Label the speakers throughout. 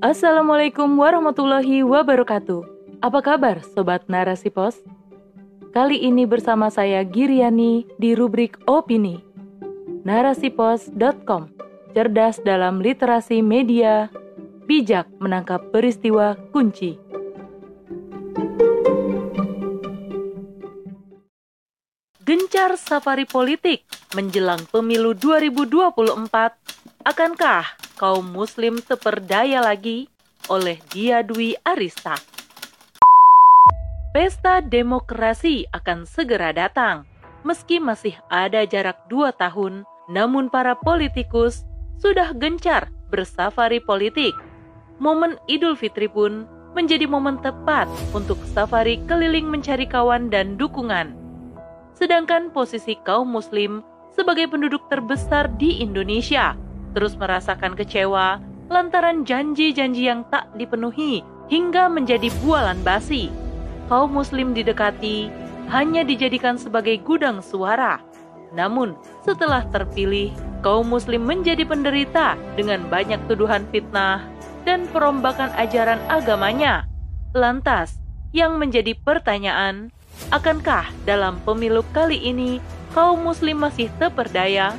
Speaker 1: Assalamualaikum warahmatullahi wabarakatuh. Apa kabar Sobat Narasi Pos? Kali ini bersama saya Giriani di rubrik Opini. Narasipos.com Cerdas dalam literasi media, bijak menangkap peristiwa kunci. Gencar safari politik menjelang pemilu 2024, akankah kaum muslim terperdaya lagi oleh Dia Dwi Arista? Pesta demokrasi akan segera datang. Meski masih ada jarak dua tahun, namun para politikus sudah gencar bersafari politik. Momen Idul Fitri pun menjadi momen tepat untuk safari keliling mencari kawan dan dukungan sedangkan posisi kaum muslim sebagai penduduk terbesar di Indonesia terus merasakan kecewa lantaran janji-janji yang tak dipenuhi hingga menjadi bualan basi. Kaum muslim didekati hanya dijadikan sebagai gudang suara. Namun, setelah terpilih, kaum muslim menjadi penderita dengan banyak tuduhan fitnah dan perombakan ajaran agamanya. Lantas, yang menjadi pertanyaan, Akankah dalam pemilu kali ini kaum muslim masih terperdaya?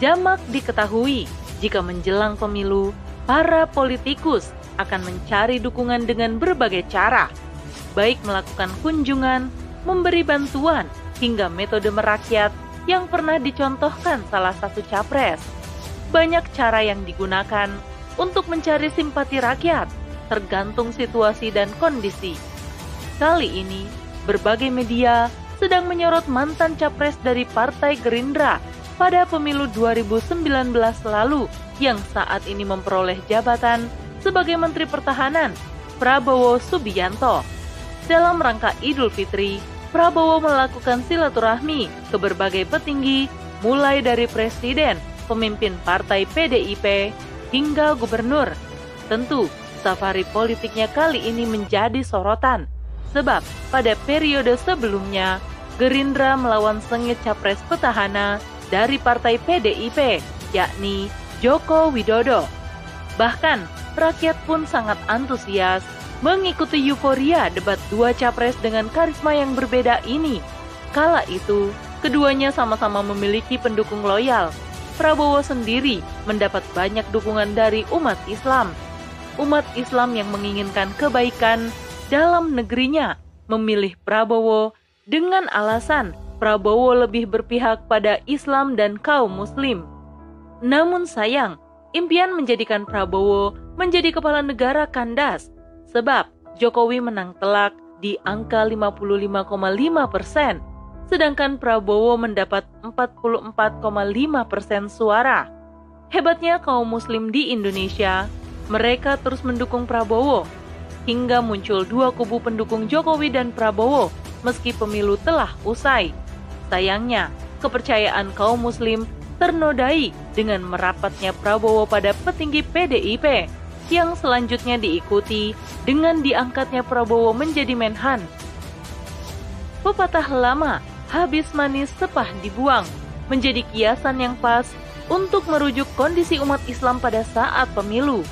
Speaker 1: Jamak diketahui jika menjelang pemilu, para politikus akan mencari dukungan dengan berbagai cara, baik melakukan kunjungan, memberi bantuan, hingga metode merakyat yang pernah dicontohkan salah satu capres. Banyak cara yang digunakan untuk mencari simpati rakyat, tergantung situasi dan kondisi. Kali ini, berbagai media sedang menyorot mantan capres dari Partai Gerindra pada pemilu 2019 lalu yang saat ini memperoleh jabatan sebagai Menteri Pertahanan, Prabowo Subianto. Dalam rangka Idul Fitri, Prabowo melakukan silaturahmi ke berbagai petinggi mulai dari presiden, pemimpin partai PDIP, hingga gubernur. Tentu, safari politiknya kali ini menjadi sorotan Sebab pada periode sebelumnya, Gerindra melawan sengit capres petahana dari partai PDIP, yakni Joko Widodo. Bahkan, rakyat pun sangat antusias mengikuti euforia debat dua capres dengan karisma yang berbeda ini. Kala itu, keduanya sama-sama memiliki pendukung loyal. Prabowo sendiri mendapat banyak dukungan dari umat Islam. Umat Islam yang menginginkan kebaikan dalam negerinya memilih Prabowo dengan alasan Prabowo lebih berpihak pada Islam dan kaum Muslim. Namun sayang, impian menjadikan Prabowo menjadi kepala negara kandas, sebab Jokowi menang telak di angka 55,5 persen, sedangkan Prabowo mendapat 44,5 persen suara. Hebatnya kaum Muslim di Indonesia, mereka terus mendukung Prabowo hingga muncul dua kubu pendukung Jokowi dan Prabowo meski pemilu telah usai. Sayangnya, kepercayaan kaum muslim ternodai dengan merapatnya Prabowo pada petinggi PDIP yang selanjutnya diikuti dengan diangkatnya Prabowo menjadi Menhan. Pepatah lama, habis manis sepah dibuang, menjadi kiasan yang pas untuk merujuk kondisi umat Islam pada saat pemilu.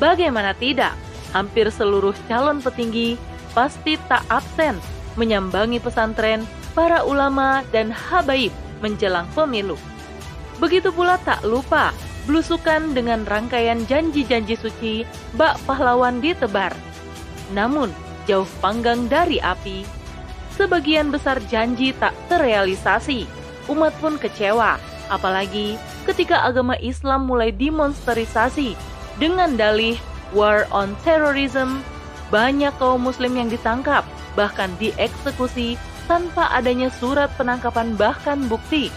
Speaker 1: Bagaimana tidak, hampir seluruh calon petinggi pasti tak absen menyambangi pesantren para ulama dan habaib menjelang pemilu. Begitu pula tak lupa belusukan dengan rangkaian janji-janji suci bak pahlawan ditebar. Namun, jauh panggang dari api, sebagian besar janji tak terrealisasi. Umat pun kecewa, apalagi ketika agama Islam mulai dimonsterisasi dengan dalih war on terrorism, banyak kaum muslim yang ditangkap, bahkan dieksekusi tanpa adanya surat penangkapan bahkan bukti.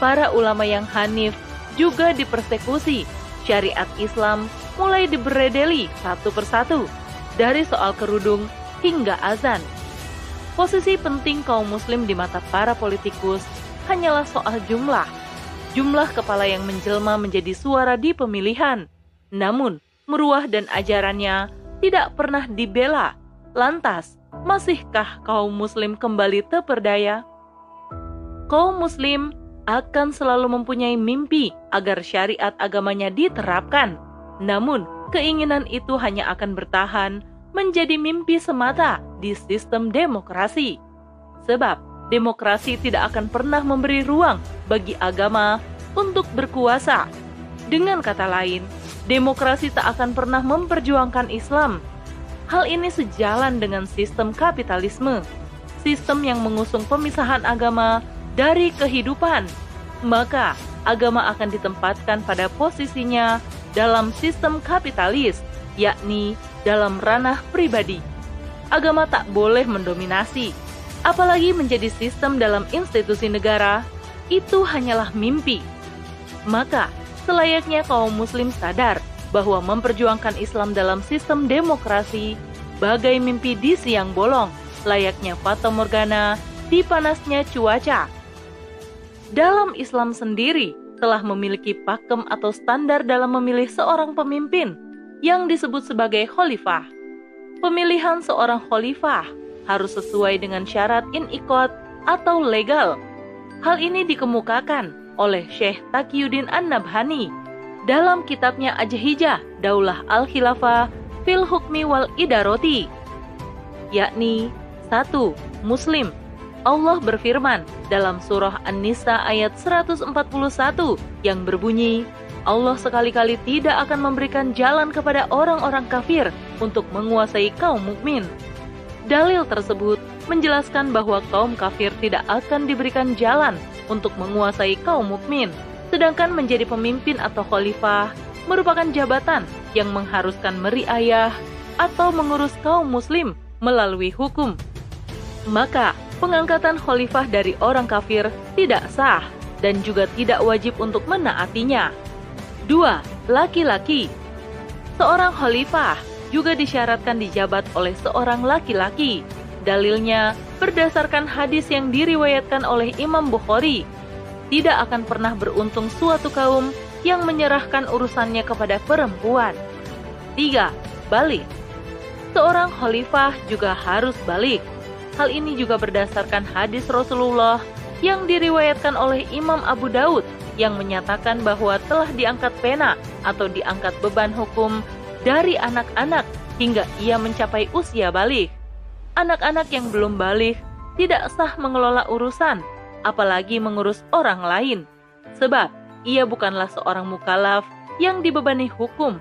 Speaker 1: Para ulama yang hanif juga dipersekusi. Syariat Islam mulai diberedeli satu persatu, dari soal kerudung hingga azan. Posisi penting kaum muslim di mata para politikus hanyalah soal jumlah. Jumlah kepala yang menjelma menjadi suara di pemilihan. Namun, meruah dan ajarannya tidak pernah dibela. Lantas, masihkah kaum muslim kembali terperdaya? Kaum muslim akan selalu mempunyai mimpi agar syariat agamanya diterapkan. Namun, keinginan itu hanya akan bertahan menjadi mimpi semata di sistem demokrasi. Sebab demokrasi tidak akan pernah memberi ruang bagi agama untuk berkuasa. Dengan kata lain, demokrasi tak akan pernah memperjuangkan Islam. Hal ini sejalan dengan sistem kapitalisme, sistem yang mengusung pemisahan agama dari kehidupan. Maka, agama akan ditempatkan pada posisinya dalam sistem kapitalis, yakni dalam ranah pribadi. Agama tak boleh mendominasi, apalagi menjadi sistem dalam institusi negara, itu hanyalah mimpi. Maka, selayaknya kaum muslim sadar bahwa memperjuangkan Islam dalam sistem demokrasi bagai mimpi di siang bolong, layaknya fata morgana di panasnya cuaca. Dalam Islam sendiri telah memiliki pakem atau standar dalam memilih seorang pemimpin yang disebut sebagai khalifah. Pemilihan seorang khalifah harus sesuai dengan syarat inikot atau legal. Hal ini dikemukakan oleh Syekh Taqiyuddin An-Nabhani dalam kitabnya Ajhijah Daulah Al-Khilafah fil Hukmi wal Idaroti yakni satu Muslim Allah berfirman dalam surah An-Nisa ayat 141 yang berbunyi, Allah sekali-kali tidak akan memberikan jalan kepada orang-orang kafir untuk menguasai kaum mukmin. Dalil tersebut menjelaskan bahwa kaum kafir tidak akan diberikan jalan untuk menguasai kaum mukmin Sedangkan menjadi pemimpin atau khalifah merupakan jabatan yang mengharuskan meriayah atau mengurus kaum muslim melalui hukum. Maka, pengangkatan khalifah dari orang kafir tidak sah dan juga tidak wajib untuk menaatinya. 2. Laki-laki Seorang khalifah juga disyaratkan dijabat oleh seorang laki-laki. Dalilnya berdasarkan hadis yang diriwayatkan oleh Imam Bukhari tidak akan pernah beruntung suatu kaum yang menyerahkan urusannya kepada perempuan. 3. Balik Seorang khalifah juga harus balik. Hal ini juga berdasarkan hadis Rasulullah yang diriwayatkan oleh Imam Abu Daud yang menyatakan bahwa telah diangkat pena atau diangkat beban hukum dari anak-anak hingga ia mencapai usia balik. Anak-anak yang belum balik tidak sah mengelola urusan apalagi mengurus orang lain, sebab ia bukanlah seorang mukalaf yang dibebani hukum.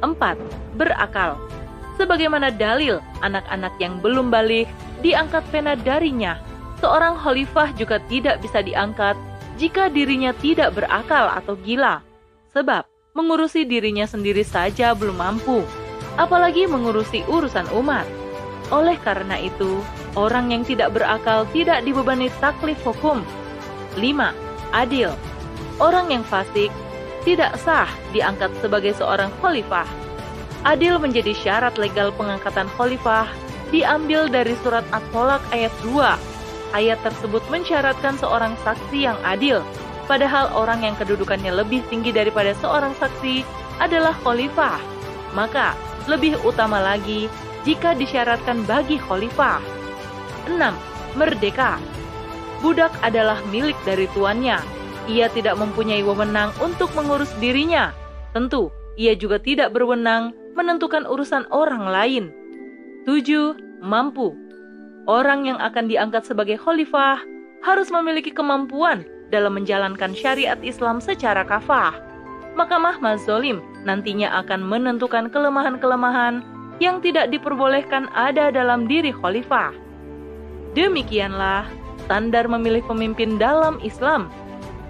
Speaker 1: 4. Berakal Sebagaimana dalil anak-anak yang belum balik diangkat pena darinya, seorang khalifah juga tidak bisa diangkat jika dirinya tidak berakal atau gila, sebab mengurusi dirinya sendiri saja belum mampu, apalagi mengurusi urusan umat. Oleh karena itu, orang yang tidak berakal tidak dibebani taklif hukum. 5. Adil. Orang yang fasik tidak sah diangkat sebagai seorang khalifah. Adil menjadi syarat legal pengangkatan khalifah diambil dari surat At-Tolak ayat 2. Ayat tersebut mensyaratkan seorang saksi yang adil, padahal orang yang kedudukannya lebih tinggi daripada seorang saksi adalah khalifah. Maka, lebih utama lagi jika disyaratkan bagi khalifah. 6. Merdeka Budak adalah milik dari tuannya. Ia tidak mempunyai wewenang untuk mengurus dirinya. Tentu, ia juga tidak berwenang menentukan urusan orang lain. 7. Mampu Orang yang akan diangkat sebagai khalifah harus memiliki kemampuan dalam menjalankan syariat Islam secara kafah. Maka Mahmad Zolim nantinya akan menentukan kelemahan-kelemahan yang tidak diperbolehkan ada dalam diri khalifah. Demikianlah standar memilih pemimpin dalam Islam.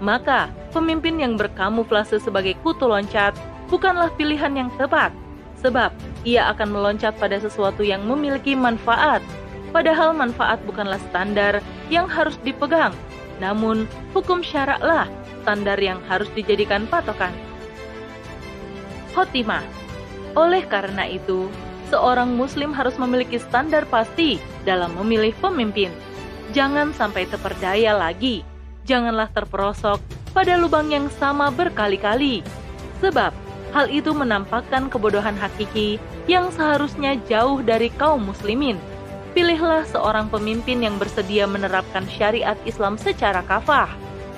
Speaker 1: Maka, pemimpin yang berkamuflase sebagai kutu loncat bukanlah pilihan yang tepat, sebab ia akan meloncat pada sesuatu yang memiliki manfaat. Padahal manfaat bukanlah standar yang harus dipegang, namun hukum syaraklah standar yang harus dijadikan patokan. Khotimah Oleh karena itu, seorang muslim harus memiliki standar pasti dalam memilih pemimpin. Jangan sampai terperdaya lagi. Janganlah terperosok pada lubang yang sama berkali-kali. Sebab hal itu menampakkan kebodohan hakiki yang seharusnya jauh dari kaum muslimin. Pilihlah seorang pemimpin yang bersedia menerapkan syariat Islam secara kafah,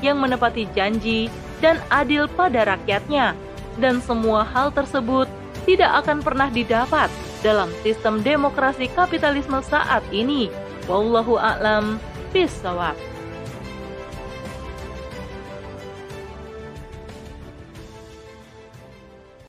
Speaker 1: yang menepati janji dan adil pada rakyatnya, dan semua hal tersebut tidak akan pernah didapat dalam sistem demokrasi kapitalisme saat ini. Wallahu a'lam bishawab.